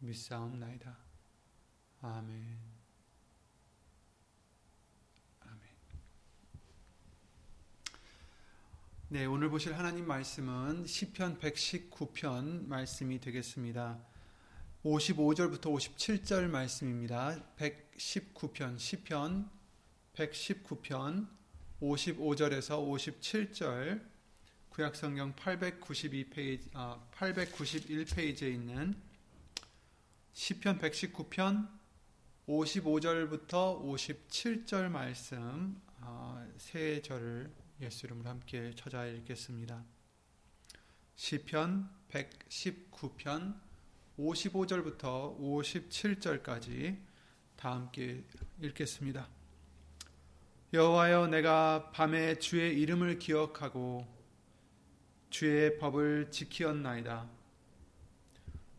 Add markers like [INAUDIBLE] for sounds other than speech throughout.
믿사옵나이다. 아멘. 네, 오늘 보실 하나님 말씀은 시편 119편 말씀이 되겠습니다. 55절부터 57절 말씀입니다. 119편 시편 119편 55절에서 57절 구약성경 892페이지 아, 891페이지에 있는 시편 119편 55절부터 57절 말씀 아, 세 절을 예수 이름으로 함께 찾아 읽겠습니다. 시편 119편 55절부터 57절까지 다 함께 읽겠습니다. 여호와여 내가 밤에 주의 이름을 기억하고 주의 법을 지키었나이다.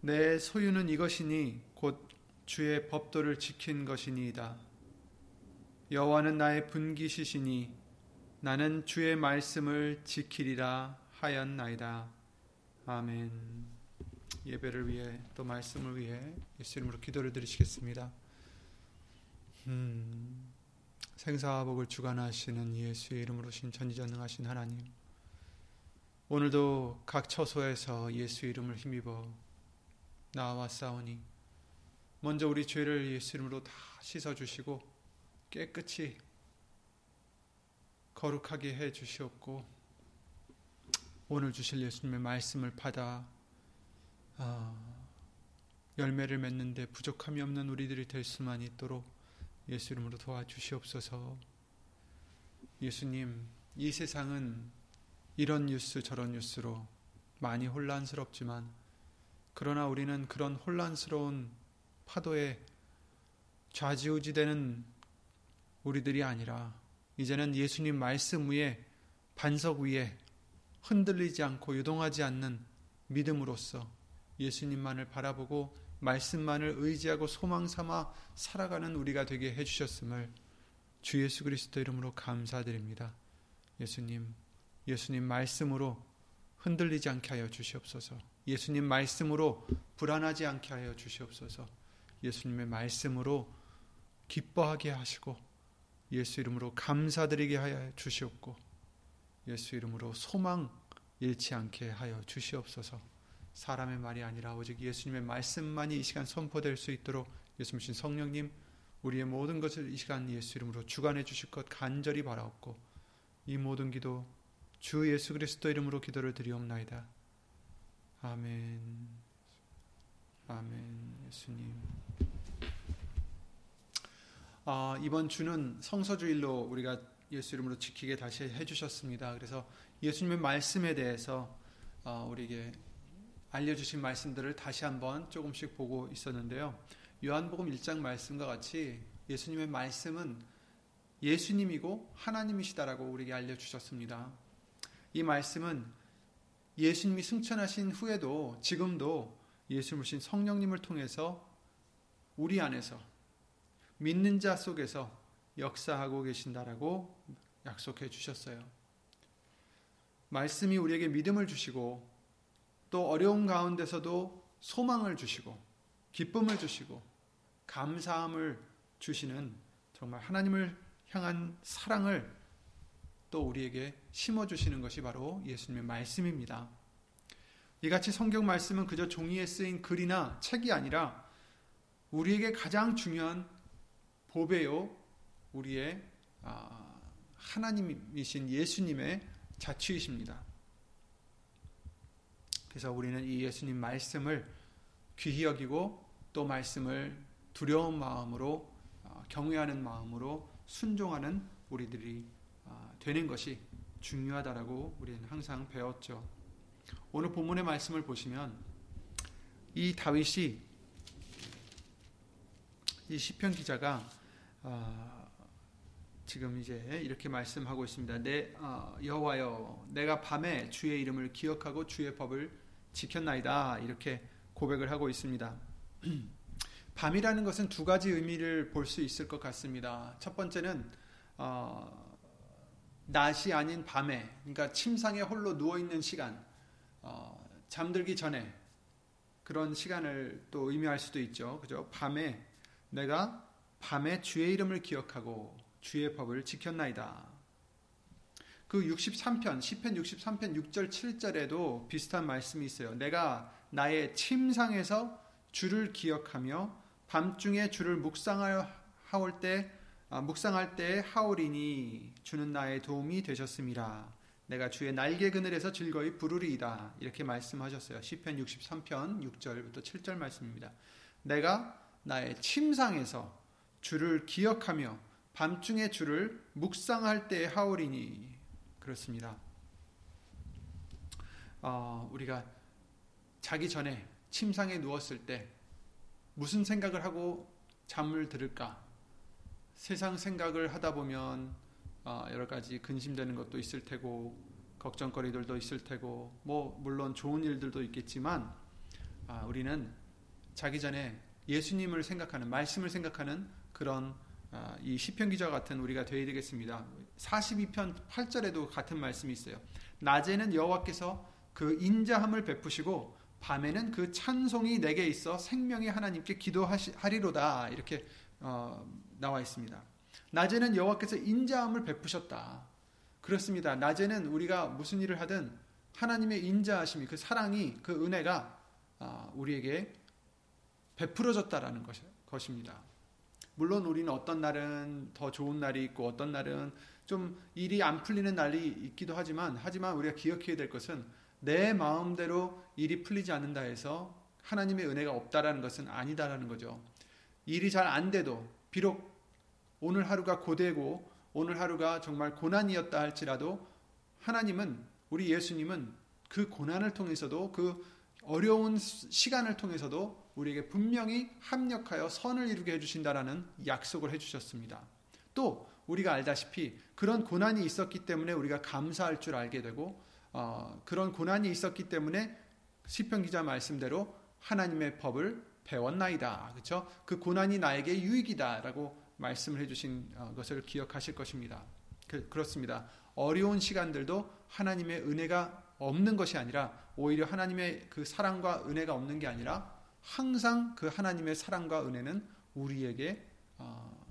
내 소유는 이것이니 곧 주의 법도를 지킨 것이니이다. 여호와는 나의 분기시시니 나는 주의 말씀을 지키리라 하였나이다. 아멘. 예배를 위해 또 말씀을 위해 예수 이름으로 기도를 드리시겠습니다. 음, 생사복을 주관하시는 예수의 이름으로 신 전지전능하신 하나님 오늘도 각 처소에서 예수 이름을 힘입어 나와 싸우니 먼저 우리 죄를 예수 이름으로 다 씻어 주시고 깨끗이 거룩하게 해 주시옵고 오늘 주실 예수님의 말씀을 받아 아, 열매를 맺는데 부족함이 없는 우리들이 될 수만 있도록 예수 이름으로 도와주시옵소서. 예수님, 이 세상은 이런 뉴스 저런 뉴스로 많이 혼란스럽지만 그러나 우리는 그런 혼란스러운 파도에 좌지우지되는 우리들이 아니라 이제는 예수님 말씀 위에 반석 위에 흔들리지 않고 유동하지 않는 믿음으로써 예수님만을 바라보고 말씀만을 의지하고 소망 삼아 살아가는 우리가 되게 해주셨음을 주 예수 그리스도 이름으로 감사드립니다. 예수님, 예수님 말씀으로 흔들리지 않게 하여 주시옵소서. 예수님 말씀으로 불안하지 않게 하여 주시옵소서. 예수님의 말씀으로 기뻐하게 하시고 예수 이름으로 감사드리게 하여 주시옵고 예수 이름으로 소망 잃지 않게 하여 주시옵소서. 사람의 말이 아니라 오직 예수님의 말씀만이 이 시간 선포될 수 있도록 예수님 성령님 우리의 모든 것을 이 시간 예수 이름으로 주관해 주실 것 간절히 바라옵고 이 모든 기도 주 예수 그리스도 이름으로 기도를 드리옵나이다. 아멘. 아멘. 예수님. 아, 이번 주는 성서주일로 우리가 예수 이름으로 지키게 다시 해주셨습니다. 그래서 예수님의 말씀에 대해서 어, 우리에게 알려주신 말씀들을 다시 한번 조금씩 보고 있었는데요. 요한복음 1장 말씀과 같이 예수님의 말씀은 예수님이고 하나님이시다라고 우리에게 알려주셨습니다. 이 말씀은 예수님이 승천하신 후에도 지금도 예수님이신 성령님을 통해서 우리 안에서 믿는 자 속에서 역사하고 계신다라고 약속해 주셨어요. 말씀이 우리에게 믿음을 주시고 또 어려운 가운데서도 소망을 주시고 기쁨을 주시고 감사함을 주시는 정말 하나님을 향한 사랑을 또 우리에게 심어 주시는 것이 바로 예수님의 말씀입니다. 이같이 성경 말씀은 그저 종이에 쓰인 글이나 책이 아니라 우리에게 가장 중요한 보배요, 우리의 아, 하나님이신 예수님의 자취이십니다. 그래서 우리는 이 예수님 말씀을 귀히 여기고 또 말씀을 두려운 마음으로 아, 경외하는 마음으로 순종하는 우리들이 아, 되는 것이 중요하다라고 우리는 항상 배웠죠. 오늘 본문의 말씀을 보시면 이 다윗이 이 시편 기자가 어, 지금 이제 이렇게 말씀하고 있습니다. 내 어, 여호와여, 내가 밤에 주의 이름을 기억하고 주의 법을 지켰나이다. 이렇게 고백을 하고 있습니다. [CLEARS THROAT] 밤이라는 것은 두 가지 의미를 볼 수 있을 것 같습니다. 첫 번째는 어, 낮이 아닌 밤에, 그러니까 침상에 홀로 누워 있는 시간, 어, 잠들기 전에 그런 시간을 또 의미할 수도 있죠. 그죠? 밤에 내가 밤에 주의 이름을 기억하고 주의 법을 지켰나이다. 그 63편, 10편 63편 6절 7절에도 비슷한 말씀이 있어요. 내가 나의 침상에서 주를 기억하며 밤중에 주를 묵상하올 때 아, 묵상할 때 하오리니 주는 나의 도움이 되셨음이라. 내가 주의 날개 그늘에서 즐거이 부르리이다. 이렇게 말씀하셨어요. 시편 63편 6절부터 7절 말씀입니다. 내가 나의 침상에서 주를 기억하며 밤중에 주를 묵상할 때 하오리니 그렇습니다. 어, 우리가 자기 전에 침상에 누웠을 때 무슨 생각을 하고 잠을 들을까? 세상 생각을 하다 보면 어, 여러 가지 근심되는 것도 있을 테고 걱정거리들도 있을 테고 뭐 물론 좋은 일들도 있겠지만 아, 우리는 자기 전에 예수님을 생각하는 말씀을 생각하는 그런 아, 이 시편 기자 같은 우리가 되어야 되겠습니다. 42편 8절에도 같은 말씀이 있어요. 낮에는 여호와께서 그 인자함을 베푸시고 밤에는 그 찬송이 내게 있어 생명의 하나님께 기도하리로다 이렇게 어, 나와 있습니다. 낮에는 여호와께서 인자함을 베푸셨다. 그렇습니다. 낮에는 우리가 무슨 일을 하든 하나님의 인자하심이 그 사랑이 그 은혜가 아, 우리에게 베풀어졌다라는 것입니다. 물론 우리는 어떤 날은 더 좋은 날이 있고 어떤 날은 좀 일이 안 풀리는 날이 있기도 하지만 하지만 우리가 기억해야 될 것은 내 마음대로 일이 풀리지 않는다 해서 하나님의 은혜가 없다라는 것은 아니다라는 거죠. 일이 잘 안 돼도 비록 오늘 하루가 고되고 오늘 하루가 정말 고난이었다 할지라도 하나님은 우리 예수님은 그 고난을 통해서도 그 어려운 시간을 통해서도 우리에게 분명히 합력하여 선을 이루게 해주신다라는 약속을 해주셨습니다. 또 우리가 알다시피 그런 고난이 있었기 때문에 우리가 감사할 줄 알게 되고 어, 그런 고난이 있었기 때문에 시편 기자 말씀대로 하나님의 법을 배웠나이다. 그렇죠? 그 고난이 나에게 유익이다라고 말씀을 해주신 어, 것을 기억하실 것입니다. 그, 그렇습니다. 어려운 시간들도 하나님의 은혜가 없는 것이 아니라 오히려 하나님의 그 사랑과 은혜가 없는 게 아니라 항상 그 하나님의 사랑과 은혜는 우리에게 어,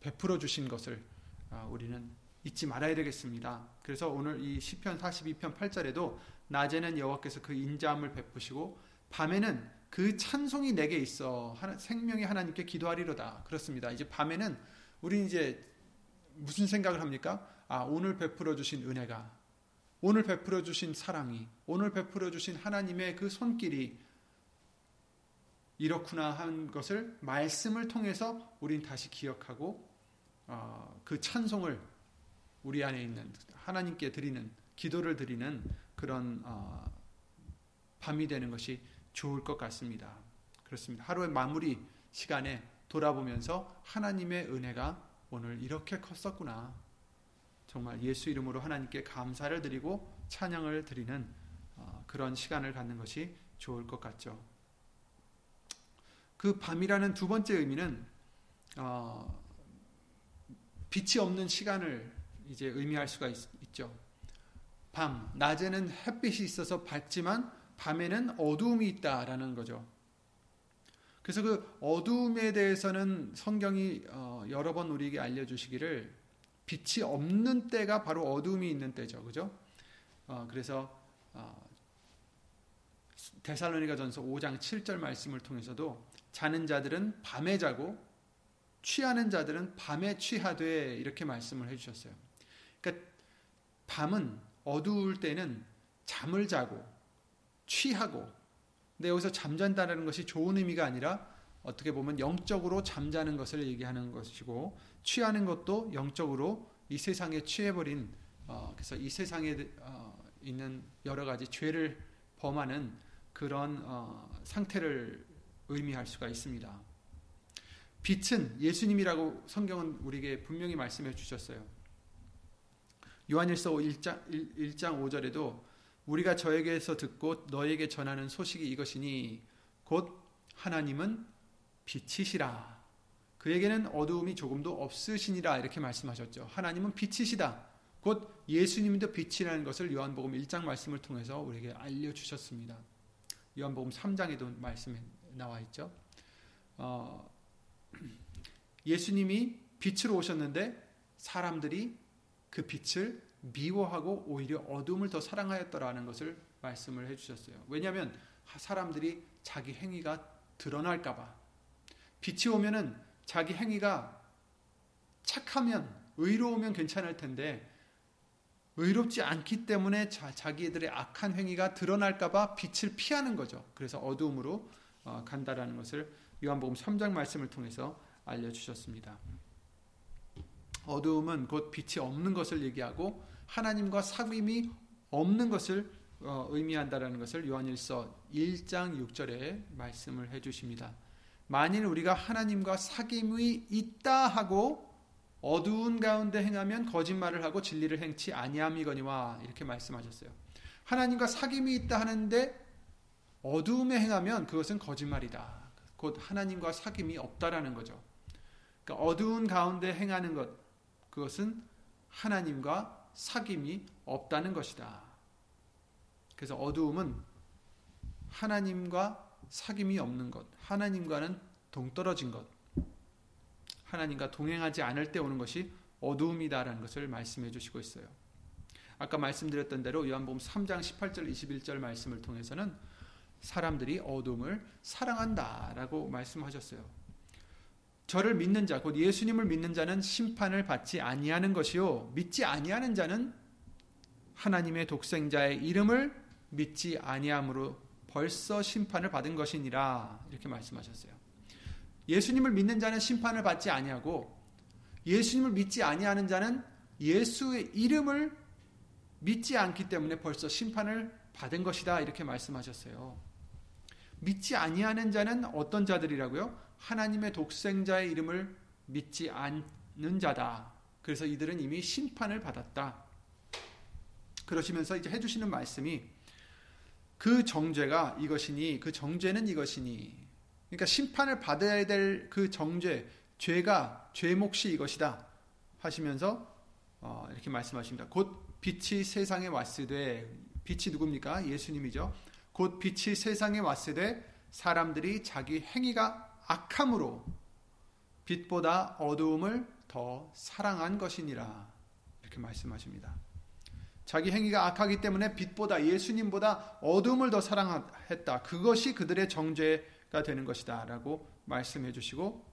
베풀어 주신 것을 어, 우리는 잊지 말아야 되겠습니다. 그래서 오늘 이 시편 42편 8절에도 낮에는 여호와께서 그 인자함을 베푸시고 밤에는 그 찬송이 내게 있어 생명의 하나님께 기도하리로다. 그렇습니다. 이제 밤에는 우리 이제 무슨 생각을 합니까? 아, 오늘 베풀어 주신 은혜가 오늘 베풀어 주신 사랑이 오늘 베풀어 주신 하나님의 그 손길이 이렇구나 한 것을 말씀을 통해서 우린 다시 기억하고 어, 그 찬송을 우리 안에 있는 하나님께 드리는 기도를 드리는 그런 어, 밤이 되는 것이 좋을 것 같습니다. 그렇습니다. 하루의 마무리 시간에 돌아보면서 하나님의 은혜가 오늘 이렇게 컸었구나. 정말 예수 이름으로 하나님께 감사를 드리고 찬양을 드리는 어, 그런 시간을 갖는 것이 좋을 것 같죠. 그 밤이라는 두 번째 의미는 어, 빛이 없는 시간을 이제 의미할 수가 있, 죠 밤, 낮에는 햇빛이 있어서 밝지만 밤에는 어두움이 있다라는 거죠. 그래서 그 어두움에 대해서는 성경이 어, 여러 번 우리에게 알려주시기를 빛이 없는 때가 바로 어두움이 있는 때죠. 그죠? 어, 그래서 어, 데살로니가 전서 5장 7절 말씀을 통해서도 자는 자들은 밤에 자고 취하는 자들은 밤에 취하되 이렇게 말씀을 해 주셨어요. 그러니까 밤은 어두울 때는 잠을 자고 취하고 근데 여기서 잠잔다는 것이 좋은 의미가 아니라 어떻게 보면 영적으로 잠자는 것을 얘기하는 것이고 취하는 것도 영적으로 이 세상에 취해버린 어, 그래서 이 세상에 어, 있는 여러 가지 죄를 범하는 그런 어, 상태를 의미할 수가 있습니다. 빛은 예수님이라고 성경은 우리에게 분명히 말씀해 주셨어요. 요한일서 1장, 1, 장 5절에도 우리가 저에게서 듣고 너에게 전하는 소식이 이것이니 곧 하나님은 빛이시라. 그에게는 어두움이 조금도 없으시니라 이렇게 말씀하셨죠. 하나님은 빛이시다. 곧 예수님도 빛이라는 것을 요한복음 1장 말씀을 통해서 우리에게 알려 주셨습니다. 요한복음 3장에도 말씀에 나와 있죠. 어, 예수님이 빛으로 오셨는데 사람들이 그 빛을 미워하고 오히려 어둠을 더 사랑하였더라는 것을 말씀을 해주셨어요. 왜냐하면 사람들이 자기 행위가 드러날까봐 빛이 오면은 자기 행위가 착하면 의로우면 괜찮을 텐데 의롭지 않기 때문에 자, 자기들의 악한 행위가 드러날까봐 빛을 피하는 거죠. 그래서 어두움으로 어, 간다라는 것을 요한복음 3장 말씀을 통해서 알려주셨습니다. 어두움은 곧 빛이 없는 것을 얘기하고 하나님과 사귐이 없는 것을 어, 의미한다라는 것을 요한일서 1장 6절에 말씀을 해 주십니다. 만일 우리가 하나님과 사귐이 있다 하고 어두운 가운데 행하면 거짓말을 하고 진리를 행치 아니함이거니와 이렇게 말씀하셨어요. 하나님과 사귐이 있다 하는데 어두움에 행하면 그것은 거짓말이다. 곧 하나님과 사귐이 없다라는 거죠. 그러니까 어두운 가운데 행하는 것 그것은 하나님과 사귐이 없다는 것이다. 그래서 어두움은 하나님과 사귐이 없는 것, 하나님과는 동떨어진 것, 하나님과 동행하지 않을 때 오는 것이 어두움이다라는 것을 말씀해 주시고 있어요. 아까 말씀드렸던 대로 요한복음 3장 18절 21절 말씀을 통해서는 사람들이 어둠을 사랑한다라고 말씀하셨어요. 저를 믿는 자, 곧 예수님을 믿는 자는 심판을 받지 아니하는 것이요 믿지 아니하는 자는 하나님의 독생자의 이름을 믿지 아니함으로 벌써 심판을 받은 것이니라 이렇게 말씀하셨어요. 예수님을 믿는 자는 심판을 받지 아니하고 예수님을 믿지 아니하는 자는 예수의 이름을 믿지 않기 때문에 벌써 심판을 받은 것이다 이렇게 말씀하셨어요. 믿지 아니하는 자는 어떤 자들이라고요? 하나님의 독생자의 이름을 믿지 않는 자다. 그래서 이들은 이미 심판을 받았다. 그러시면서 이제 해주시는 말씀이 그 정죄가 이것이니 그 정죄는 이것이니 그러니까 심판을 받아야 될 그 정죄 죄가 죄 몫이 이것이다 하시면서 어, 이렇게 말씀하십니다. 곧 빛이 세상에 왔으되 빛이 누굽니까? 예수님이죠. 곧 빛이 세상에 왔으되 사람들이 자기 행위가 악함으로 빛보다 어두움을 더 사랑한 것이니라 이렇게 말씀하십니다. 자기 행위가 악하기 때문에 빛보다 예수님보다 어둠을 더 사랑했다. 그것이 그들의 정죄가 되는 것이다라고 말씀해 주시고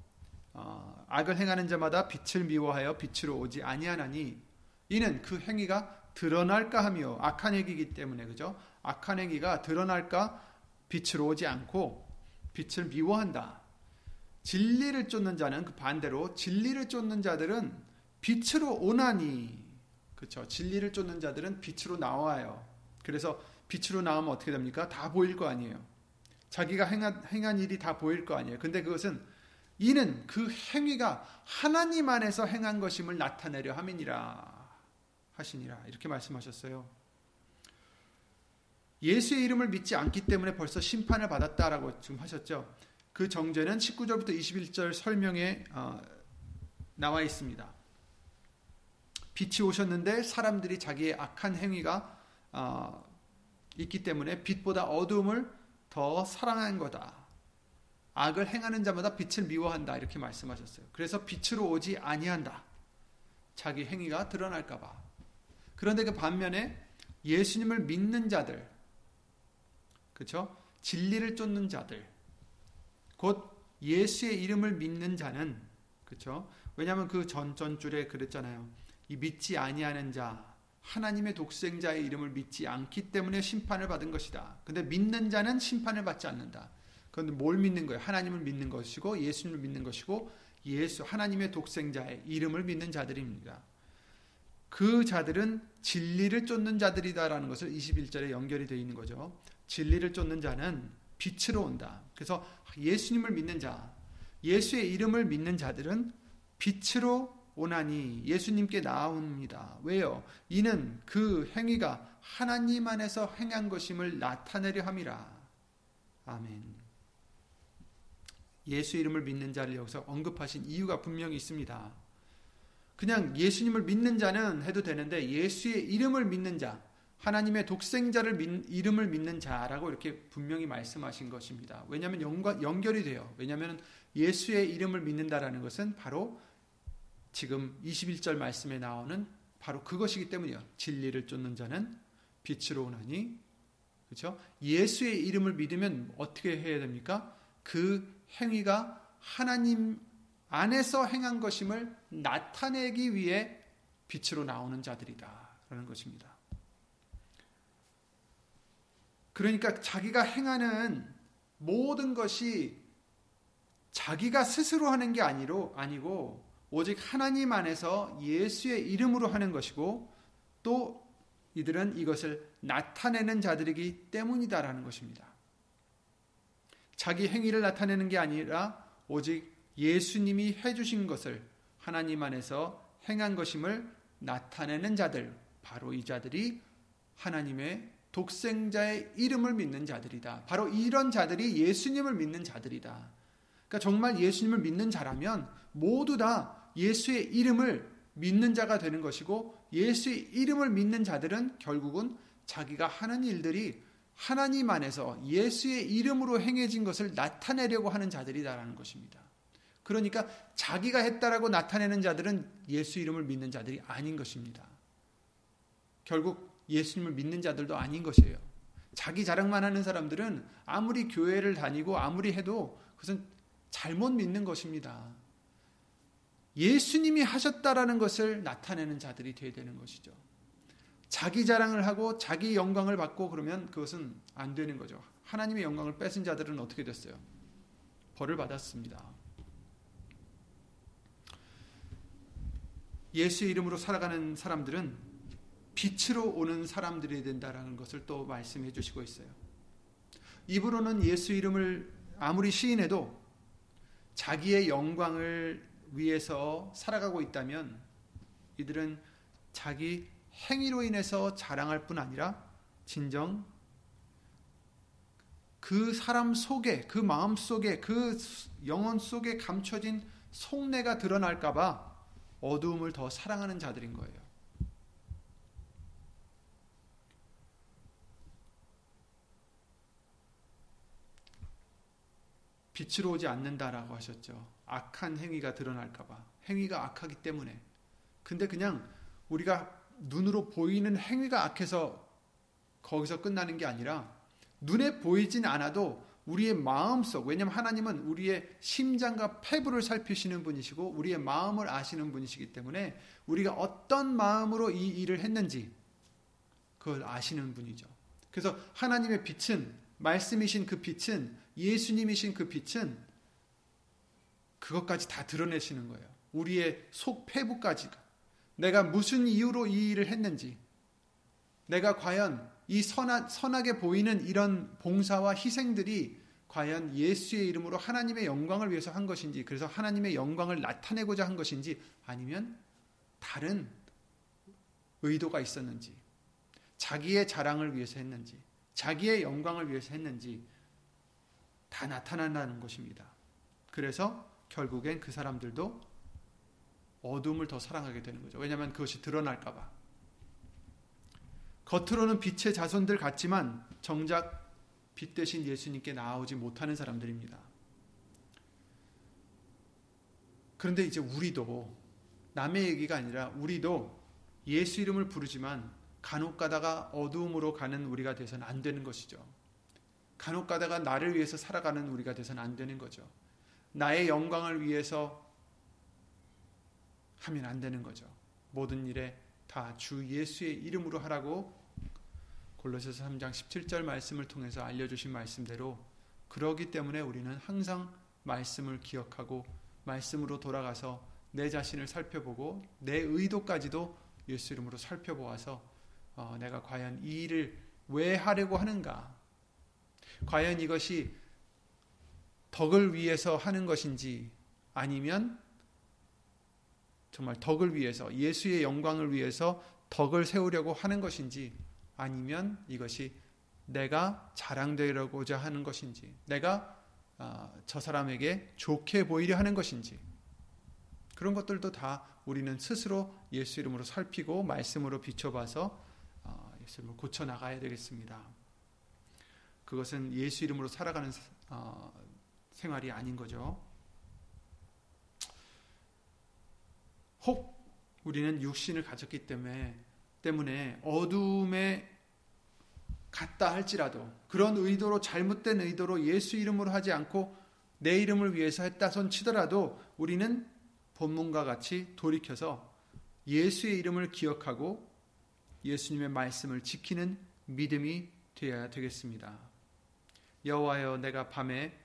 어, 악을 행하는 자마다 빛을 미워하여 빛으로 오지 아니하나니 이는 그 행위가 드러날까 하며 악한 행위이기 때문에 그죠? 악한 행위가 드러날까 빛으로 오지 않고 빛을 미워한다. 진리를 쫓는 자는 그 반대로 진리를 쫓는 자들은 빛으로 오나니 그렇죠. 진리를 쫓는 자들은 빛으로 나와요. 그래서 빛으로 나오면 어떻게 됩니까? 다 보일 거 아니에요. 자기가 행한, 행한 일이 다 보일 거 아니에요. 근데 그것은 이는 그 행위가 하나님 안에서 행한 것임을 나타내려 함이니라 하시니라 이렇게 말씀하셨어요. 예수의 이름을 믿지 않기 때문에 벌써 심판을 받았다라고 지금 하셨죠. 그 정죄는 19절부터 21절 설명에 어, 나와 있습니다. 빛이 오셨는데 사람들이 자기의 악한 행위가 어, 있기 때문에 빛보다 어둠을 더 사랑한 거다. 악을 행하는 자마다 빛을 미워한다 이렇게 말씀하셨어요. 그래서 빛으로 오지 아니한다. 자기 행위가 드러날까 봐. 그런데 그 반면에 예수님을 믿는 자들, 그렇죠? 진리를 쫓는 자들. 곧 예수의 이름을 믿는 자는 그렇죠? 왜냐하면 그 전전 줄에 그랬잖아요. 이 믿지 아니하는 자 하나님의 독생자의 이름을 믿지 않기 때문에 심판을 받은 것이다. 근데 믿는 자는 심판을 받지 않는다. 그런데 뭘 믿는 거예요? 하나님을 믿는 것이고 예수님을 믿는 것이고 예수 하나님의 독생자의 이름을 믿는 자들입니다. 그 자들은 진리를 쫓는 자들이다라는 것을 21절에 연결이 되어 있는 거죠. 진리를 쫓는 자는 빛으로 온다. 그래서 예수님을 믿는 자, 예수의 이름을 믿는 자들은 빛으로 오나니 예수님께 나옵니다. 왜요? 이는 그 행위가 하나님 안에서 행한 것임을 나타내려 함이라. 아멘. 예수 이름을 믿는 자를 여기서 언급하신 이유가 분명히 있습니다. 그냥 예수님을 믿는 자는 해도 되는데 예수의 이름을 믿는 자, 하나님의 독생자를 믿, 이름을 믿는 자라고 이렇게 분명히 말씀하신 것입니다. 왜냐하면 연관, 연결이 돼요. 왜냐하면 예수의 이름을 믿는다라는 것은 바로 지금 21절 말씀에 나오는 바로 그것이기 때문이요. 진리를 쫓는 자는 빛으로 오나니 그렇죠? 예수의 이름을 믿으면 어떻게 해야 됩니까? 그 행위가 하나님 안에서 행한 것임을 나타내기 위해 빛으로 나오는 자들이다라는 것입니다. 그러니까 자기가 행하는 모든 것이 자기가 스스로 하는 게 아니로 아니고 오직 하나님 안에서 예수의 이름으로 하는 것이고 또 이들은 이것을 나타내는 자들이기 때문이다라는 것입니다. 자기 행위를 나타내는 게 아니라 오직 예수님이 해주신 것을 하나님 안에서 행한 것임을 나타내는 자들, 바로 이 자들이 하나님의 독생자의 이름을 믿는 자들이다. 바로 이런 자들이 예수님을 믿는 자들이다. 그러니까 정말 예수님을 믿는 자라면 모두 다 예수의 이름을 믿는 자가 되는 것이고 예수의 이름을 믿는 자들은 결국은 자기가 하는 일들이 하나님 안에서 예수의 이름으로 행해진 것을 나타내려고 하는 자들이다라는 것입니다. 그러니까 자기가 했다라고 나타내는 자들은 예수 이름을 믿는 자들이 아닌 것입니다. 결국 예수님을 믿는 자들도 아닌 것이에요. 자기 자랑만 하는 사람들은 아무리 교회를 다니고 아무리 해도 그것은 잘못 믿는 것입니다. 예수님이 하셨다라는 것을 나타내는 자들이 되어야 되는 것이죠. 자기 자랑을 하고 자기 영광을 받고 그러면 그것은 안 되는 거죠. 하나님의 영광을 뺏은 자들은 어떻게 됐어요? 벌을 받았습니다. 예수 이름으로 살아가는 사람들은 빛으로 오는 사람들이 된다라는 것을 또 말씀해 주시고 있어요. 입으로는 예수 이름을 아무리 시인해도 자기의 영광을 위해서 살아가고 있다면 이들은 자기 행위로 인해서 자랑할 뿐 아니라 진정 그 사람 속에 그 마음 속에 그 영혼 속에 감춰진 속내가 드러날까봐 어두움을 더 사랑하는 자들인 거예요. 빛으로 오지 않는다라고 하셨죠. 악한 행위가 드러날까봐. 행위가 악하기 때문에. 근데 그냥 우리가 눈으로 보이는 행위가 악해서 거기서 끝나는 게 아니라 눈에 보이진 않아도 우리의 마음속 왜냐하면 하나님은 우리의 심장과 폐부를 살피시는 분이시고 우리의 마음을 아시는 분이시기 때문에 우리가 어떤 마음으로 이 일을 했는지 그걸 아시는 분이죠. 그래서 하나님의 빛은 말씀이신 그 빛은 예수님이신 그 빛은 그것까지 다 드러내시는 거예요. 우리의 속 폐부까지가 내가 무슨 이유로 이 일을 했는지 내가 과연 이 선하, 선하게 보이는 이런 봉사와 희생들이 과연 예수의 이름으로 하나님의 영광을 위해서 한 것인지 그래서 하나님의 영광을 나타내고자 한 것인지 아니면 다른 의도가 있었는지 자기의 자랑을 위해서 했는지 자기의 영광을 위해서 했는지 다 나타난다는 것입니다. 그래서 결국엔 그 사람들도 어둠을 더 사랑하게 되는 거죠. 왜냐하면 그것이 드러날까봐. 겉으로는 빛의 자손들 같지만 정작 빛 대신 예수님께 나오지 못하는 사람들입니다. 그런데 이제 우리도 남의 얘기가 아니라 우리도 예수 이름을 부르지만 간혹 가다가 어두움으로 가는 우리가 돼서는 안 되는 것이죠. 간혹 가다가 나를 위해서 살아가는 우리가 돼서는 안 되는 거죠. 나의 영광을 위해서 하면 안 되는 거죠. 모든 일에 다 주 예수의 이름으로 하라고 골로새서 3장 17절 말씀을 통해서 알려주신 말씀대로 그러기 때문에 우리는 항상 말씀을 기억하고 말씀으로 돌아가서 내 자신을 살펴보고 내 의도까지도 예수 이름으로 살펴보아서 어, 내가 과연 이 일을 왜 하려고 하는가? 과연 이것이 덕을 위해서 하는 것인지 아니면 정말 덕을 위해서 예수의 영광을 위해서 덕을 세우려고 하는 것인지 아니면 이것이 내가 자랑되려고자 하는 것인지 내가 어, 저 사람에게 좋게 보이려 하는 것인지 그런 것들도 다 우리는 스스로 예수 이름으로 살피고 말씀으로 비춰봐서 어, 예수 이름으로 고쳐 나가야 되겠습니다. 그것은 예수 이름으로 살아가는 어, 생활이 아닌 거죠. 혹 우리는 육신을 가졌기 때문에 때문에 어둠에 갔다 할지라도 그런 의도로 잘못된 의도로 예수 이름으로 하지 않고 내 이름을 위해서 했다 손 치더라도 우리는 본문과 같이 돌이켜서 예수의 이름을 기억하고 예수님의 말씀을 지키는 믿음이 되어야 되겠습니다. 여호와여 내가 밤에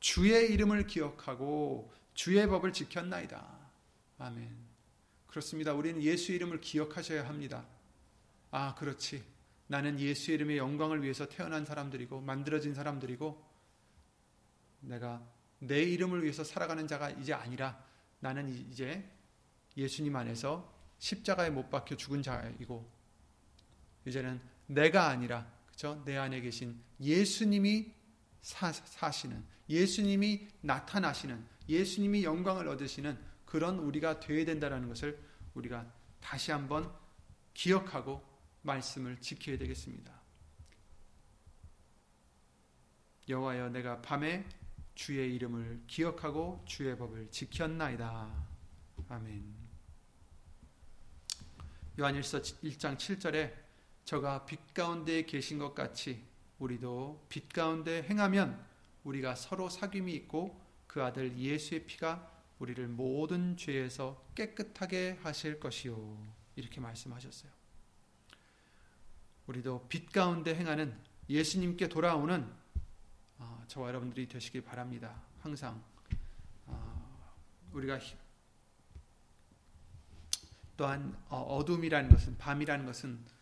주의 이름을 기억하고 주의 법을 지켰나이다. 아멘. 그렇습니다. 우리는 예수 이름을 기억하셔야 합니다. 아, 그렇지. 나는 예수 이름의 영광을 위해서 태어난 사람들이고 만들어진 사람들이고 내가 내 이름을 위해서 살아가는 자가 이제 아니라 나는 이제 예수님 안에서 십자가에 못 박혀 죽은 자이고 이제는 내가 아니라 그죠? 내 안에 계신 예수님이 사, 사시는 예수님이 나타나시는 예수님이 영광을 얻으시는 그런 우리가 되어야 된다는 것을 우리가 다시 한번 기억하고 말씀을 지켜야 되겠습니다. 여호와여 내가 밤에 주의 이름을 기억하고 주의 법을 지켰나이다. 아멘. 요한일서 1장 7절에 저가 빛 가운데 계신 것 같이 우리도 빛 가운데 행하면 우리가 서로 사귐이 있고 그 아들 예수의 피가 우리를 모든 죄에서 깨끗하게 하실 것이요. 이렇게 말씀하셨어요. 우리도 빛 가운데 행하는 예수님께 돌아오는 어, 저와 여러분들이 되시길 바랍니다. 항상 어, 우리가 또한 어, 어둠이라는 것은 밤이라는 것은 어,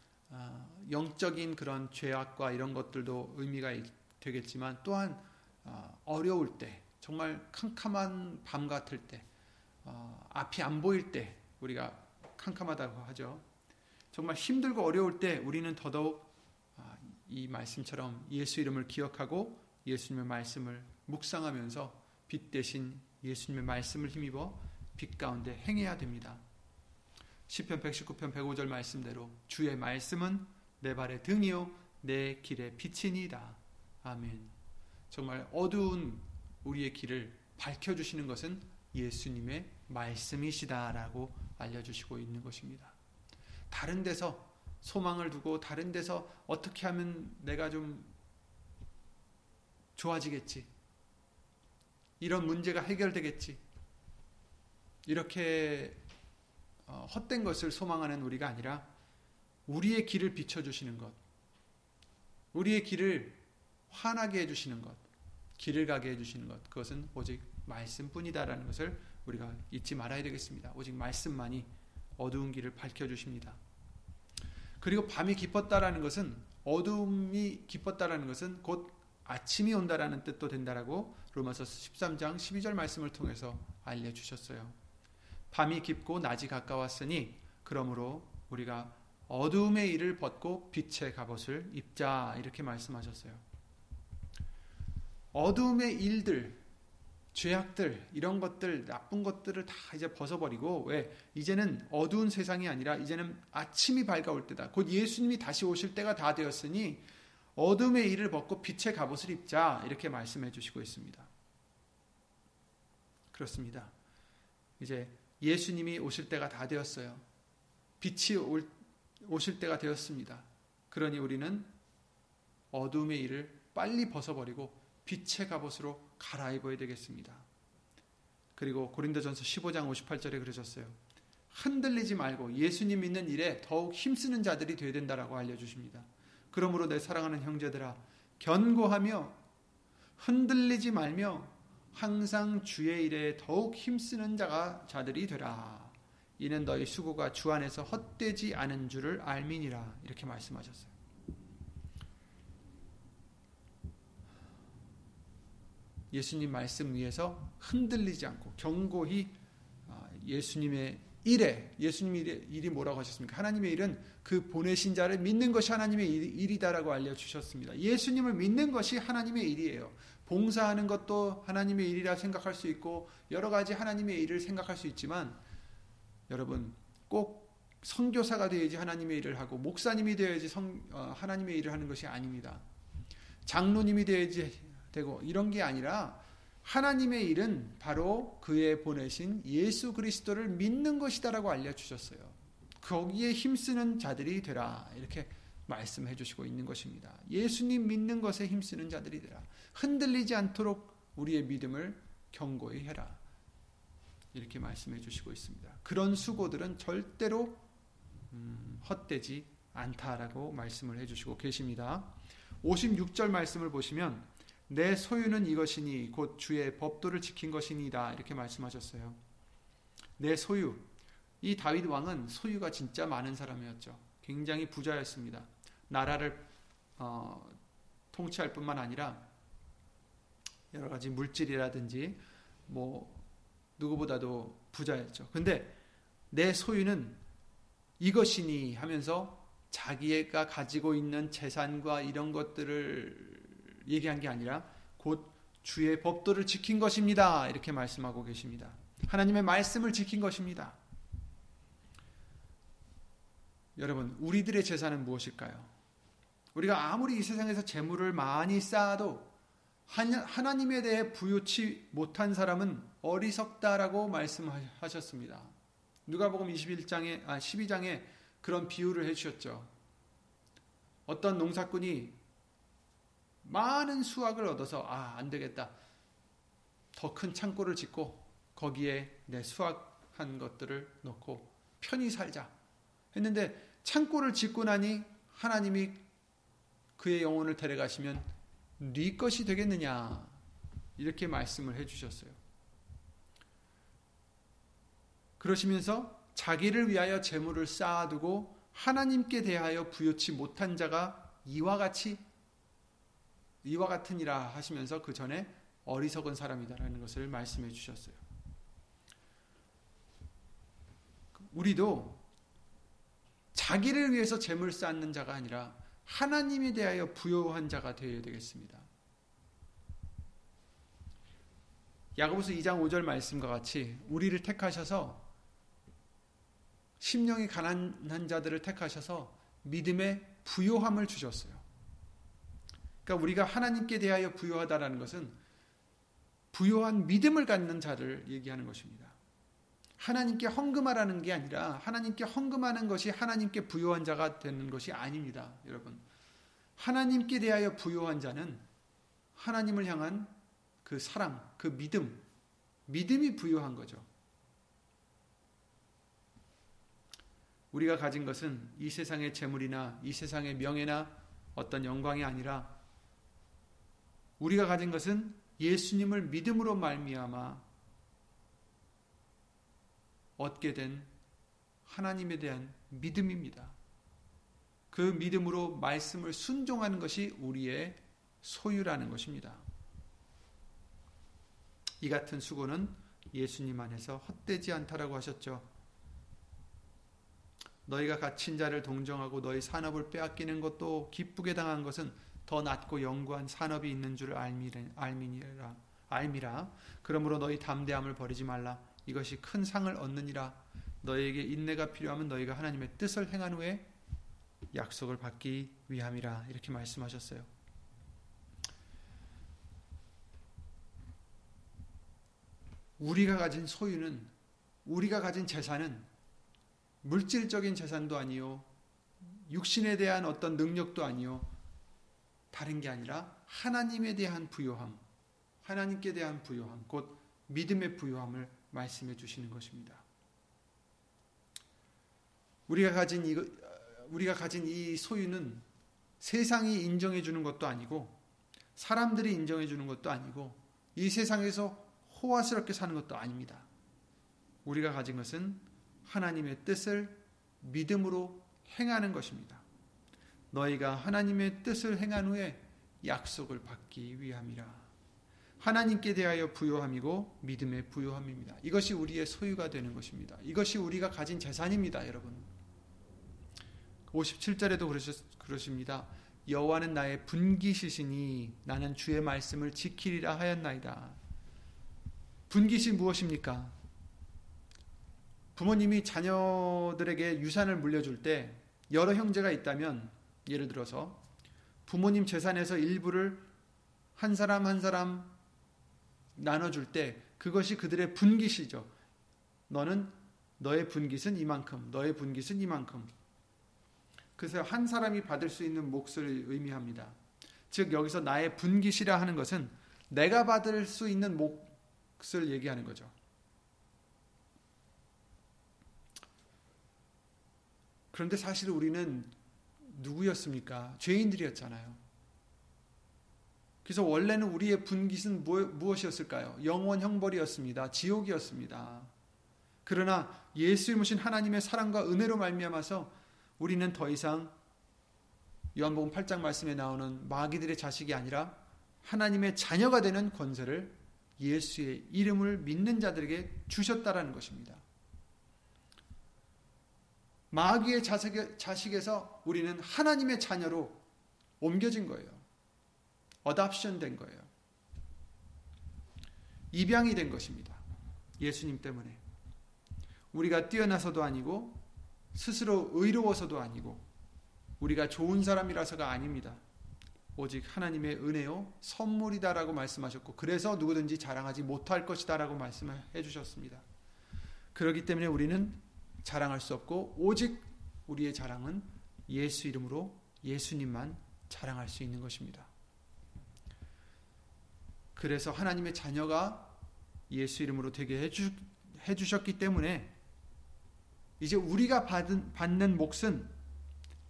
영적인 그런 죄악과 이런 것들도 의미가 되겠지만 또한 어, 어려울 때 정말 캄캄한 밤 같을 때 어, 앞이 안 보일 때 우리가 캄캄하다고 하죠. 정말 힘들고 어려울 때 우리는 더더욱 아, 이 말씀처럼 예수 이름을 기억하고 예수님의 말씀을 묵상하면서 빛 대신 예수님의 말씀을 힘입어 빛 가운데 행해야 됩니다. 시편 119편 105절 말씀대로 주의 말씀은 내 발의 등이요 내 길의 빛이니이다. 아멘. 정말 어두운 우리의 길을 밝혀 주시는 것은 예수님의 말씀이시다라고 알려 주시고 있는 것입니다. 다른 데서 소망을 두고 다른 데서 어떻게 하면 내가 좀 좋아지겠지. 이런 문제가 해결되겠지. 이렇게 어, 헛된 것을 소망하는 우리가 아니라 우리의 길을 비춰주시는 것, 우리의 길을 환하게 해주시는 것, 길을 가게 해주시는 것, 그것은 오직 말씀뿐이다라는 것을 우리가 잊지 말아야 되겠습니다. 오직 말씀만이 어두운 길을 밝혀주십니다. 그리고 밤이 깊었다라는 것은 어둠이 깊었다라는 것은 곧 아침이 온다라는 뜻도 된다라고 로마서 13장 12절 말씀을 통해서 알려주셨어요. 밤이 깊고 낮이 가까웠으니 그러므로 우리가 어둠의 일을 벗고 빛의 갑옷을 입자 이렇게 말씀하셨어요. 어둠의 일들 죄악들 이런 것들 나쁜 것들을 다 이제 벗어버리고 왜 이제는 어두운 세상이 아니라 이제는 아침이 밝아올 때다. 곧 예수님이 다시 오실 때가 다 되었으니 어둠의 일을 벗고 빛의 갑옷을 입자 이렇게 말씀해 주시고 있습니다. 그렇습니다. 이제 예수님이 오실 때가 다 되었어요. 빛이 올, 오실 때가 되었습니다. 그러니 우리는 어둠의 일을 빨리 벗어버리고 빛의 갑옷으로 갈아입어야 되겠습니다. 그리고 고린도전서 15장 58절에 그러셨어요. 흔들리지 말고 예수님 믿는 일에 더욱 힘쓰는 자들이 되어야 된다라고 알려주십니다. 그러므로 내 사랑하는 형제들아 견고하며 흔들리지 말며 항상 주의 일에 더욱 힘쓰는 자가 자들이 되라. 이는 너희 수고가 주 안에서 헛되지 않은 줄을 알미니라. 이렇게 말씀하셨어요. 예수님 말씀 위에서 흔들리지 않고 경고히 아, 예수님의 일에 예수님의 일이 뭐라고 하셨습니까? 하나님의 일은 그 보내신 자를 믿는 것이 하나님의 일 이다라고 알려 주셨습니다. 예수님을 믿는 것이 하나님의 일이에요. 봉사하는 것도 하나님의 일이라 생각할 수 있고 여러 가지 하나님의 일을 생각할 수 있지만 여러분 꼭 선교사가 되어야지 하나님의 일을 하고 목사님이 되어야지 성, 어, 하나님의 일을 하는 것이 아닙니다. 장로님이 되어야지 되고 이런 게 아니라 하나님의 일은 바로 그의 보내신 예수 그리스도를 믿는 것이다라고 알려 주셨어요. 거기에 힘쓰는 자들이 되라. 이렇게 말씀해 주시고 있는 것입니다. 예수님 믿는 것에 힘쓰는 자들이 되라. 흔들리지 않도록 우리의 믿음을 경고히 해라. 이렇게 말씀해 주시고 있습니다. 그런 수고들은 절대로 음, 헛되지 않다라고 말씀을 해 주시고 계십니다. 56절 말씀을 보시면 내 소유는 이것이니 곧 주의 법도를 지킨 것이니이다 이렇게 말씀하셨어요. 내 소유 이 다윗 왕은 소유가 진짜 많은 사람이었죠. 굉장히 부자였습니다. 나라를 어, 통치할 뿐만 아니라 여러 가지 물질이라든지 뭐 누구보다도 부자였죠. 근데 내 소유는 이것이니 하면서 자기가 가지고 있는 재산과 이런 것들을 얘기한 게 아니라 곧 주의 법도를 지킨 것입니다. 이렇게 말씀하고 계십니다. 하나님의 말씀을 지킨 것입니다. 여러분, 우리들의 재산은 무엇일까요? 우리가 아무리 이 세상에서 재물을 많이 쌓아도 하나님에 대해 부요치 못한 사람은 어리석다라고 말씀하셨습니다. 누가복음 21장에 아 12장에 그런 비유를 해 주셨죠. 어떤 농사꾼이 많은 수확을 얻어서 아, 안 되겠다. 더 큰 창고를 짓고 거기에 내 수확한 것들을 넣고 편히 살자. 했는데 창고를 짓고 나니 하나님이 그의 영혼을 데려가시면 네 것이 되겠느냐. 이렇게 말씀을 해 주셨어요. 그러시면서 자기를 위하여 재물을 쌓아두고 하나님께 대하여 부여치 못한 자가 이와 같이 이와 같으니라 하시면서 그 전에 어리석은 사람이다라는 것을 말씀해 주셨어요. 우리도 자기를 위해서 재물 쌓는 자가 아니라 하나님에 대하여 부여한 자가 되어야 되겠습니다. 야고보서 2장 5절 말씀과 같이 우리를 택하셔서 심령이 가난한 자들을 택하셔서 믿음의 부요함을 주셨어요. 그러니까 우리가 하나님께 대하여 부요하다라는 것은 부요한 믿음을 갖는 자를 얘기하는 것입니다. 하나님께 헌금하라는 게 아니라 하나님께 헌금하는 것이 하나님께 부요한 자가 되는 것이 아닙니다. 여러분. 하나님께 대하여 부요한 자는 하나님을 향한 그 사랑, 그 믿음, 믿음이 부요한 거죠. 우리가 가진 것은 이 세상의 재물이나 이 세상의 명예나 어떤 영광이 아니라 우리가 가진 것은 예수님을 믿음으로 말미암아 얻게 된 하나님에 대한 믿음입니다. 그 믿음으로 말씀을 순종하는 것이 우리의 소유라는 것입니다. 이 같은 수고는 예수님 안에서 헛되지 않다라고 하셨죠. 너희가 갇힌 자를 동정하고 너희 산업을 빼앗기는 것도 기쁘게 당한 것은 더 낮고 영구한 산업이 있는 줄 알미니라 알미라 그러므로 너희 담대함을 버리지 말라 이것이 큰 상을 얻느니라 너희에게 인내가 필요하면 너희가 하나님의 뜻을 행한 후에 약속을 받기 위함이라 이렇게 말씀하셨어요. 우리가 가진 소유는 우리가 가진 재산은 물질적인 재산도 아니요 육신에 대한 어떤 능력도 아니요 다른 게 아니라 하나님에 대한 부요함, 하나님께 대한 부요함, 곧 믿음의 부요함을 말씀해 주시는 것입니다. 우리가 가진 이 우리가 가진 이 소유는 세상이 인정해 주는 것도 아니고 사람들이 인정해 주는 것도 아니고 이 세상에서 호화스럽게 사는 것도 아닙니다. 우리가 가진 것은 하나님의 뜻을 믿음으로 행하는 것입니다. 너희가 하나님의 뜻을 행한 후에 약속을 받기 위함이라. 하나님께 대하여 부요함이고 믿음의 부요함입니다. 이것이 우리의 소유가 되는 것입니다. 이것이 우리가 가진 재산입니다, 여러분. 57절에도 그러십니다. 여호와는 나의 분기시시니 나는 주의 말씀을 지키리라 하였나이다. 분기시 무엇입니까? 부모님이 자녀들에게 유산을 물려줄 때 여러 형제가 있다면 예를 들어서 부모님 재산에서 일부를 한 사람 한 사람 나눠줄 때 그것이 그들의 분깃이죠. 너는 너의 분깃은 이만큼, 너의 분깃은 이만큼. 그래서 한 사람이 받을 수 있는 몫을 의미합니다. 즉 여기서 나의 분깃이라 하는 것은 내가 받을 수 있는 몫을 얘기하는 거죠. 그런데 사실 우리는 누구였습니까? 죄인들이었잖아요. 그래서 원래는 우리의 분깃은 무엇이었을까요? 영원 형벌이었습니다. 지옥이었습니다. 그러나 예수의 모신 하나님의 사랑과 은혜로 말미암아서 우리는 더 이상 요한복음 8장 말씀에 나오는 마귀들의 자식이 아니라 하나님의 자녀가 되는 권세를 예수의 이름을 믿는 자들에게 주셨다라는 것입니다. 마귀의 자식에서 우리는 하나님의 자녀로 옮겨진 거예요. 어답션 된 거예요. 입양이 된 것입니다. 예수님 때문에. 우리가 뛰어나서도 아니고 스스로 의로워서도 아니고 우리가 좋은 사람이라서가 아닙니다. 오직 하나님의 은혜요 선물이다라고 말씀하셨고 그래서 누구든지 자랑하지 못할 것이다라고 말씀을 해 주셨습니다. 그렇기 때문에 우리는 자랑할 수 없고 오직 우리의 자랑은 예수 이름으로 예수님만 자랑할 수 있는 것입니다. 그래서 하나님의 자녀가 예수 이름으로 되게 해주, 해주셨기 때문에 이제 우리가 받은, 받는 몫은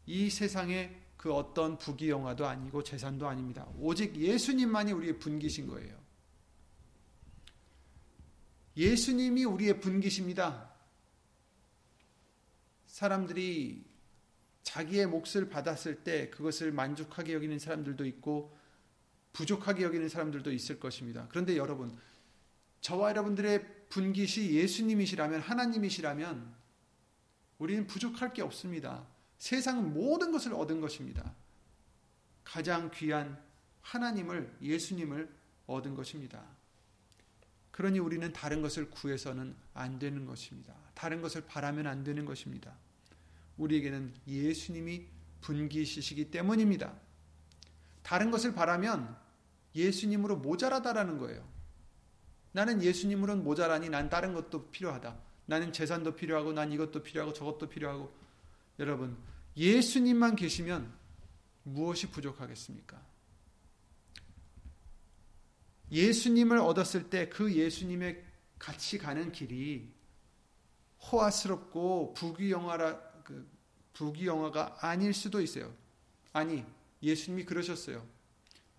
이 세상의 그 어떤 부귀영화도 아니고 재산도 아닙니다. 오직 예수님만이 우리의 분기신 거예요. 예수님이 우리의 분기십니다. 사람들이 자기의 몫을 받았을 때 그것을 만족하게 여기는 사람들도 있고 부족하게 여기는 사람들도 있을 것입니다. 그런데 여러분, 저와 여러분들의 분깃이 예수님이시라면 하나님이시라면 우리는 부족할 게 없습니다. 세상 모든 것을 얻은 것입니다. 가장 귀한 하나님을 예수님을 얻은 것입니다. 그러니 우리는 다른 것을 구해서는 안 되는 것입니다. 다른 것을 바라면 안 되는 것입니다. 우리에게는 예수님이 분기시시기 때문입니다. 다른 것을 바라면 예수님으로 모자라다라는 거예요. 나는 예수님으로는 모자라니 난 다른 것도 필요하다. 나는 재산도 필요하고 난 이것도 필요하고 저것도 필요하고 여러분 예수님만 계시면 무엇이 부족하겠습니까? 예수님을 얻었을 때 그 예수님의 같이 가는 길이 호화스럽고 부귀영화라 그 부귀영화가 아닐 수도 있어요. 아니, 예수님이 그러셨어요.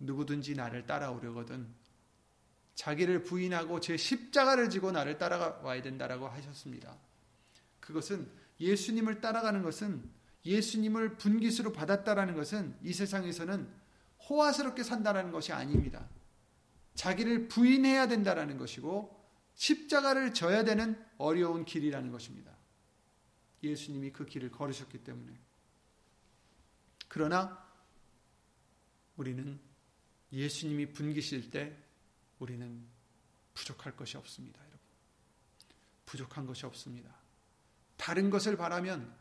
누구든지 나를 따라오려거든 자기를 부인하고 제 십자가를 지고 나를 따라와야 된다라고 하셨습니다. 그것은 예수님을 따라가는 것은 예수님을 분깃으로 받았다라는 것은 이 세상에서는 호화스럽게 산다라는 것이 아닙니다. 자기를 부인해야 된다라는 것이고 십자가를 져야 되는 어려운 길이라는 것입니다. 예수님이 그 길을 걸으셨기 때문에. 그러나 우리는 예수님이 분기실 때 우리는 부족할 것이 없습니다, 여러분. 부족한 것이 없습니다. 다른 것을 바라면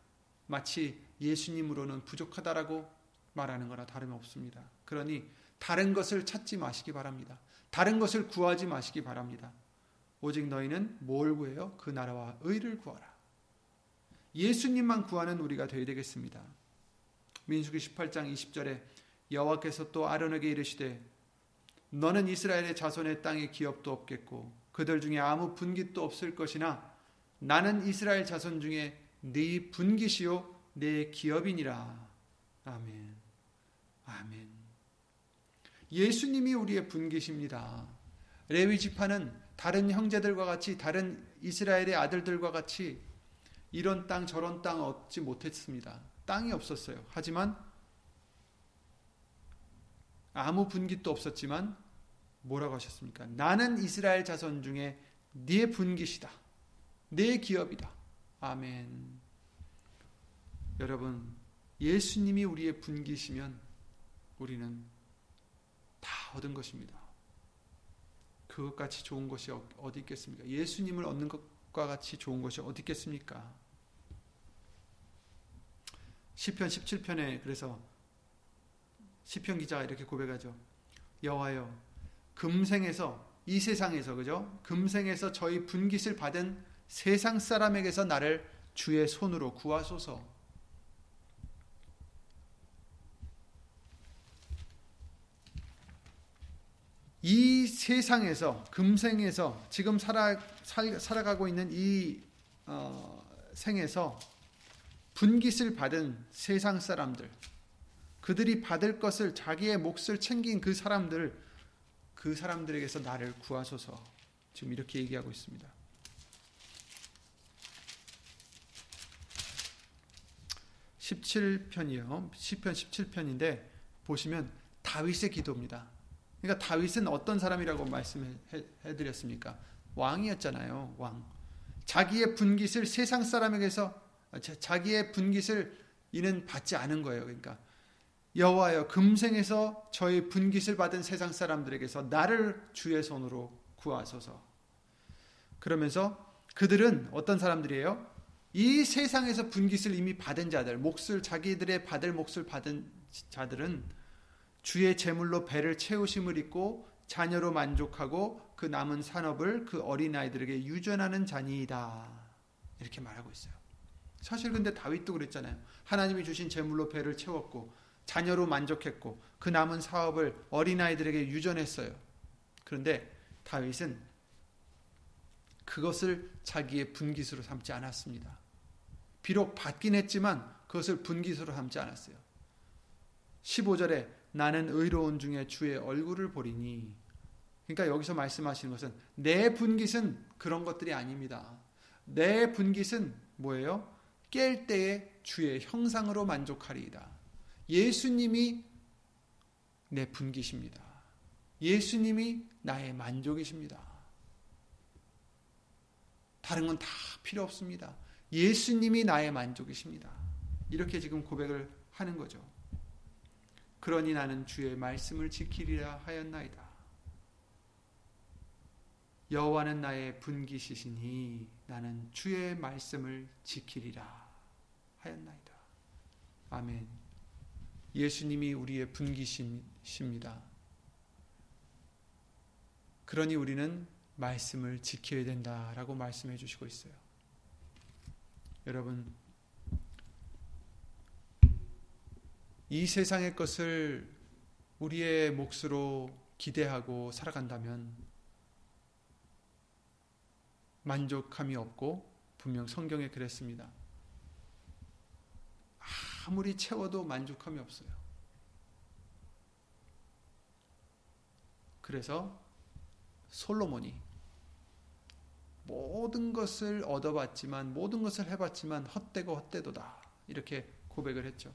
마치 예수님으로는 부족하다라고 말하는 거나 다름없습니다. 그러니 다른 것을 찾지 마시기 바랍니다. 다른 것을 구하지 마시기 바랍니다. 오직 너희는 뭘 구해요? 그 나라와 의를 구하라. 예수님만 구하는 우리가 되어야 되겠습니다. 민수기 18장 20절에 여호와께서 또 아론에게 이르시되 너는 이스라엘의 자손의 땅에 기업도 없겠고 그들 중에 아무 분깃도 없을 것이나 나는 이스라엘 자손 중에 네 분깃이요 내 기업이니라. 아멘. 아멘. 예수님이 우리의 분깃입니다. 레위 지파는 다른 형제들과 같이 다른 이스라엘의 아들들과 같이 이런 땅 저런 땅 얻지 못했습니다. 땅이 없었어요. 하지만 아무 분깃도 없었지만 뭐라고 하셨습니까? 나는 이스라엘 자손 중에 네 분깃이다. 내 기업이다. 아멘. 여러분, 예수님이 우리의 분깃이면 우리는 다 얻은 것입니다. 그것같이 좋은 것이 어디 있겠습니까? 예수님을 얻는 것과 같이 좋은 것이 어디 있겠습니까? 시편 17편에 그래서 시편 기자가 이렇게 고백하죠. 여호와여 금생에서 이 세상에서 그죠? 금생에서 저희 분깃을 받은 세상 사람에게서 나를 주의 손으로 구하소서. 이 세상에서 금생에서 지금 살아 살, 살아가고 있는 이 어, 생에서 분깃을 받은 세상 사람들, 그들이 받을 것을 자기의 몫을 챙긴 그 사람들, 그 사람들에게서 나를 구하소서. 지금 이렇게 얘기하고 있습니다. 17편이요. 시편 17편인데 보시면 다윗의 기도입니다. 그러니까 다윗은 어떤 사람이라고 말씀해 드렸습니까? 왕이었잖아요. 왕. 자기의 분깃을 세상 사람에게서 자기의 분깃을 이는 받지 않은 거예요. 그러니까 여호와여 금생에서 저의 분깃을 받은 세상 사람들에게서 나를 주의 손으로 구하소서. 그러면서 그들은 어떤 사람들이에요? 이 세상에서 분깃을 이미 받은 자들, 몫을 자기들의 받을 몫을 받은 자들은 주의 제물로 배를 채우심을 입고 자녀로 만족하고 그 남은 산업을 그 어린아이들에게 유전하는 자니이다. 이렇게 말하고 있어요. 사실 근데 다윗도 그랬잖아요. 하나님이 주신 제물로 배를 채웠고 자녀로 만족했고 그 남은 사업을 어린아이들에게 유전했어요. 그런데 다윗은 그것을 자기의 분깃으로 삼지 않았습니다. 비록 받긴 했지만 그것을 분깃으로 삼지 않았어요. 15절에 나는 의로운 중에 주의 얼굴을 보리니 그러니까 여기서 말씀하시는 것은 내 분깃은 그런 것들이 아닙니다. 내 분깃은 뭐예요? 깰 때에 주의 형상으로 만족하리이다. 예수님이 내 분깃입니다. 예수님이 나의 만족이십니다. 다른 건 다 필요 없습니다. 예수님이 나의 만족이십니다. 이렇게 지금 고백을 하는 거죠. 그러니 나는 주의 말씀을 지키리라 하였나이다. 여호와는 나의 분깃이시니 나는 주의 말씀을 지키리라 하였나이다. 아멘. 예수님이 우리의 분깃이십니다. 그러니 우리는 말씀을 지켜야 된다라고 말씀해 주시고 있어요. 여러분, 이 세상의 것을 우리의 몫으로 기대하고 살아간다면 만족함이 없고 분명 성경에 그랬습니다. 아무리 채워도 만족함이 없어요. 그래서 솔로몬이 모든 것을 얻어봤지만 모든 것을 해봤지만 헛되고 헛되도다 이렇게 고백을 했죠.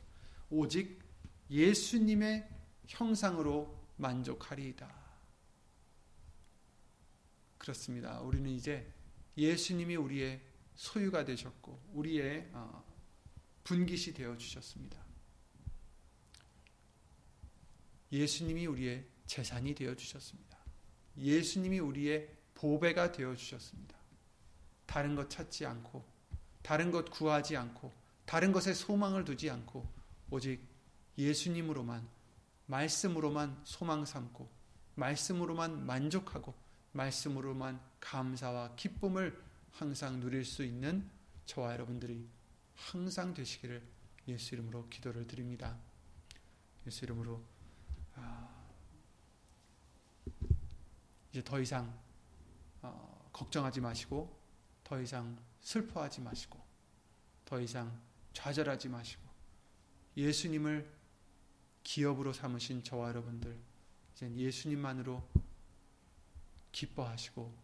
오직 예수님의 형상으로 만족하리이다. 그렇습니다. 우리는 이제 예수님이 우리의 소유가 되셨고 우리의 어, 분깃이 되어 주셨습니다. 예수님이 우리의 재산이 되어 주셨습니다. 예수님이 우리의 보배가 되어 주셨습니다. 다른 것 찾지 않고 다른 것 구하지 않고 다른 것에 소망을 두지 않고 오직 예수님으로만 말씀으로만 소망 삼고 말씀으로만 만족하고 말씀으로만 감사와 기쁨을 항상 누릴 수 있는 저와 여러분들이 항상 되시기를 예수 이름으로 기도를 드립니다. 예수 이름으로 아, 이제 더 이상 어, 걱정하지 마시고 더 이상 슬퍼하지 마시고 더 이상 좌절하지 마시고 예수님을 기업으로 삼으신 저와 여러분들 이제 예수님만으로 기뻐하시고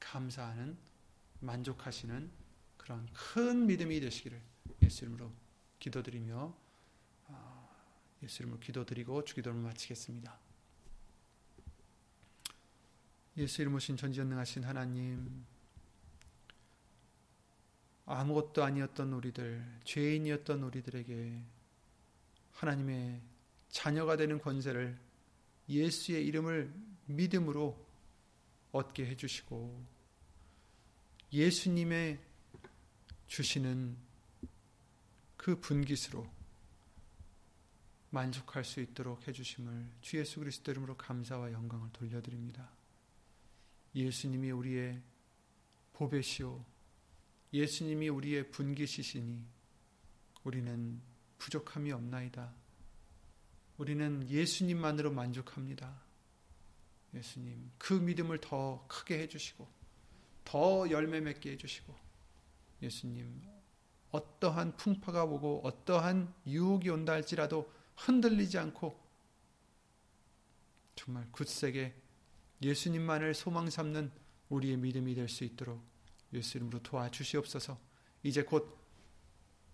감사하는 만족하시는 그런 큰 믿음이 되시기를 예수 이름으로 기도드리며 아, 예수 이름으로 기도드리고 주기도를 마치겠습니다. 예수 이름 오신 전지전능하신 하나님 아무것도 아니었던 우리들 죄인이었던 우리들에게 하나님의 자녀가 되는 권세를 예수의 이름을 믿음으로 얻게 해주시고 예수님의 주시는 그 분깃으로 만족할 수 있도록 해주심을 주 예수 그리스도 이름으로 감사와 영광을 돌려드립니다. 예수님이 우리의 보배시오 예수님이 우리의 분깃이시니 우리는 부족함이 없나이다. 우리는 예수님만으로 만족합니다. 예수님, 그 믿음을 더 크게 해주시고, 더 열매 맺게 해주시고, 예수님, 어떠한 풍파가 오고, 어떠한 유혹이 온다 할지라도 흔들리지 않고, 정말 굳세게 예수님만을 소망 삼는 우리의 믿음이 될 수 있도록 예수 이름으로 도와주시옵소서. 이제 곧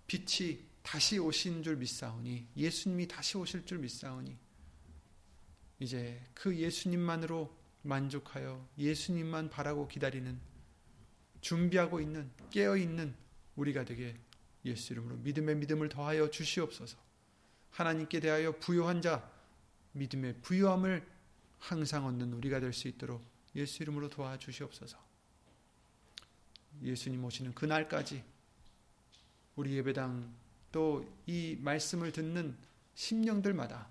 빛이 다시 오신 줄 믿사오니 예수님이 다시 오실 줄 믿사오니 이제 그 예수님만으로 만족하여 예수님만 바라고 기다리는 준비하고 있는 깨어 있는 우리가 되게 예수 이름으로 믿음의 믿음을 더하여 주시옵소서. 하나님께 대하여 부요한 자 믿음의 부요함을 항상 얻는 우리가 될 수 있도록 예수 이름으로 도와주시옵소서. 예수님 오시는 그날까지 우리 예배당 또 이 말씀을 듣는 심령들마다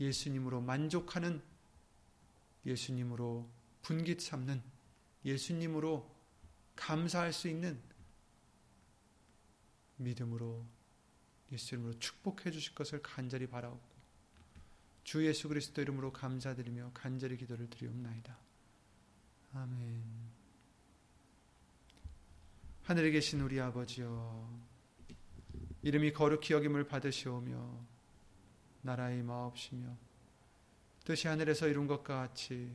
예수님으로 만족하는 예수님으로 분깃 삼는 예수님으로 감사할 수 있는 믿음으로 예수님으로 축복해 주실 것을 간절히 바라옵고 주 예수 그리스도 이름으로 감사드리며 간절히 기도를 드리옵나이다. 아멘. 하늘에 계신 우리 아버지여 이름이 거룩히 여김을 받으시오며 나라의 마옵시며 뜻이 하늘에서 이룬 것 같이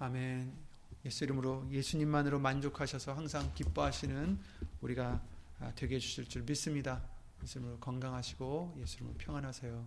아멘. 예수 이름으로 예수님만으로 만족하셔서 항상 기뻐하시는 우리가 되게 해주실 줄 믿습니다. 예수 이름으로 건강하시고 예수 이름으로 평안하세요.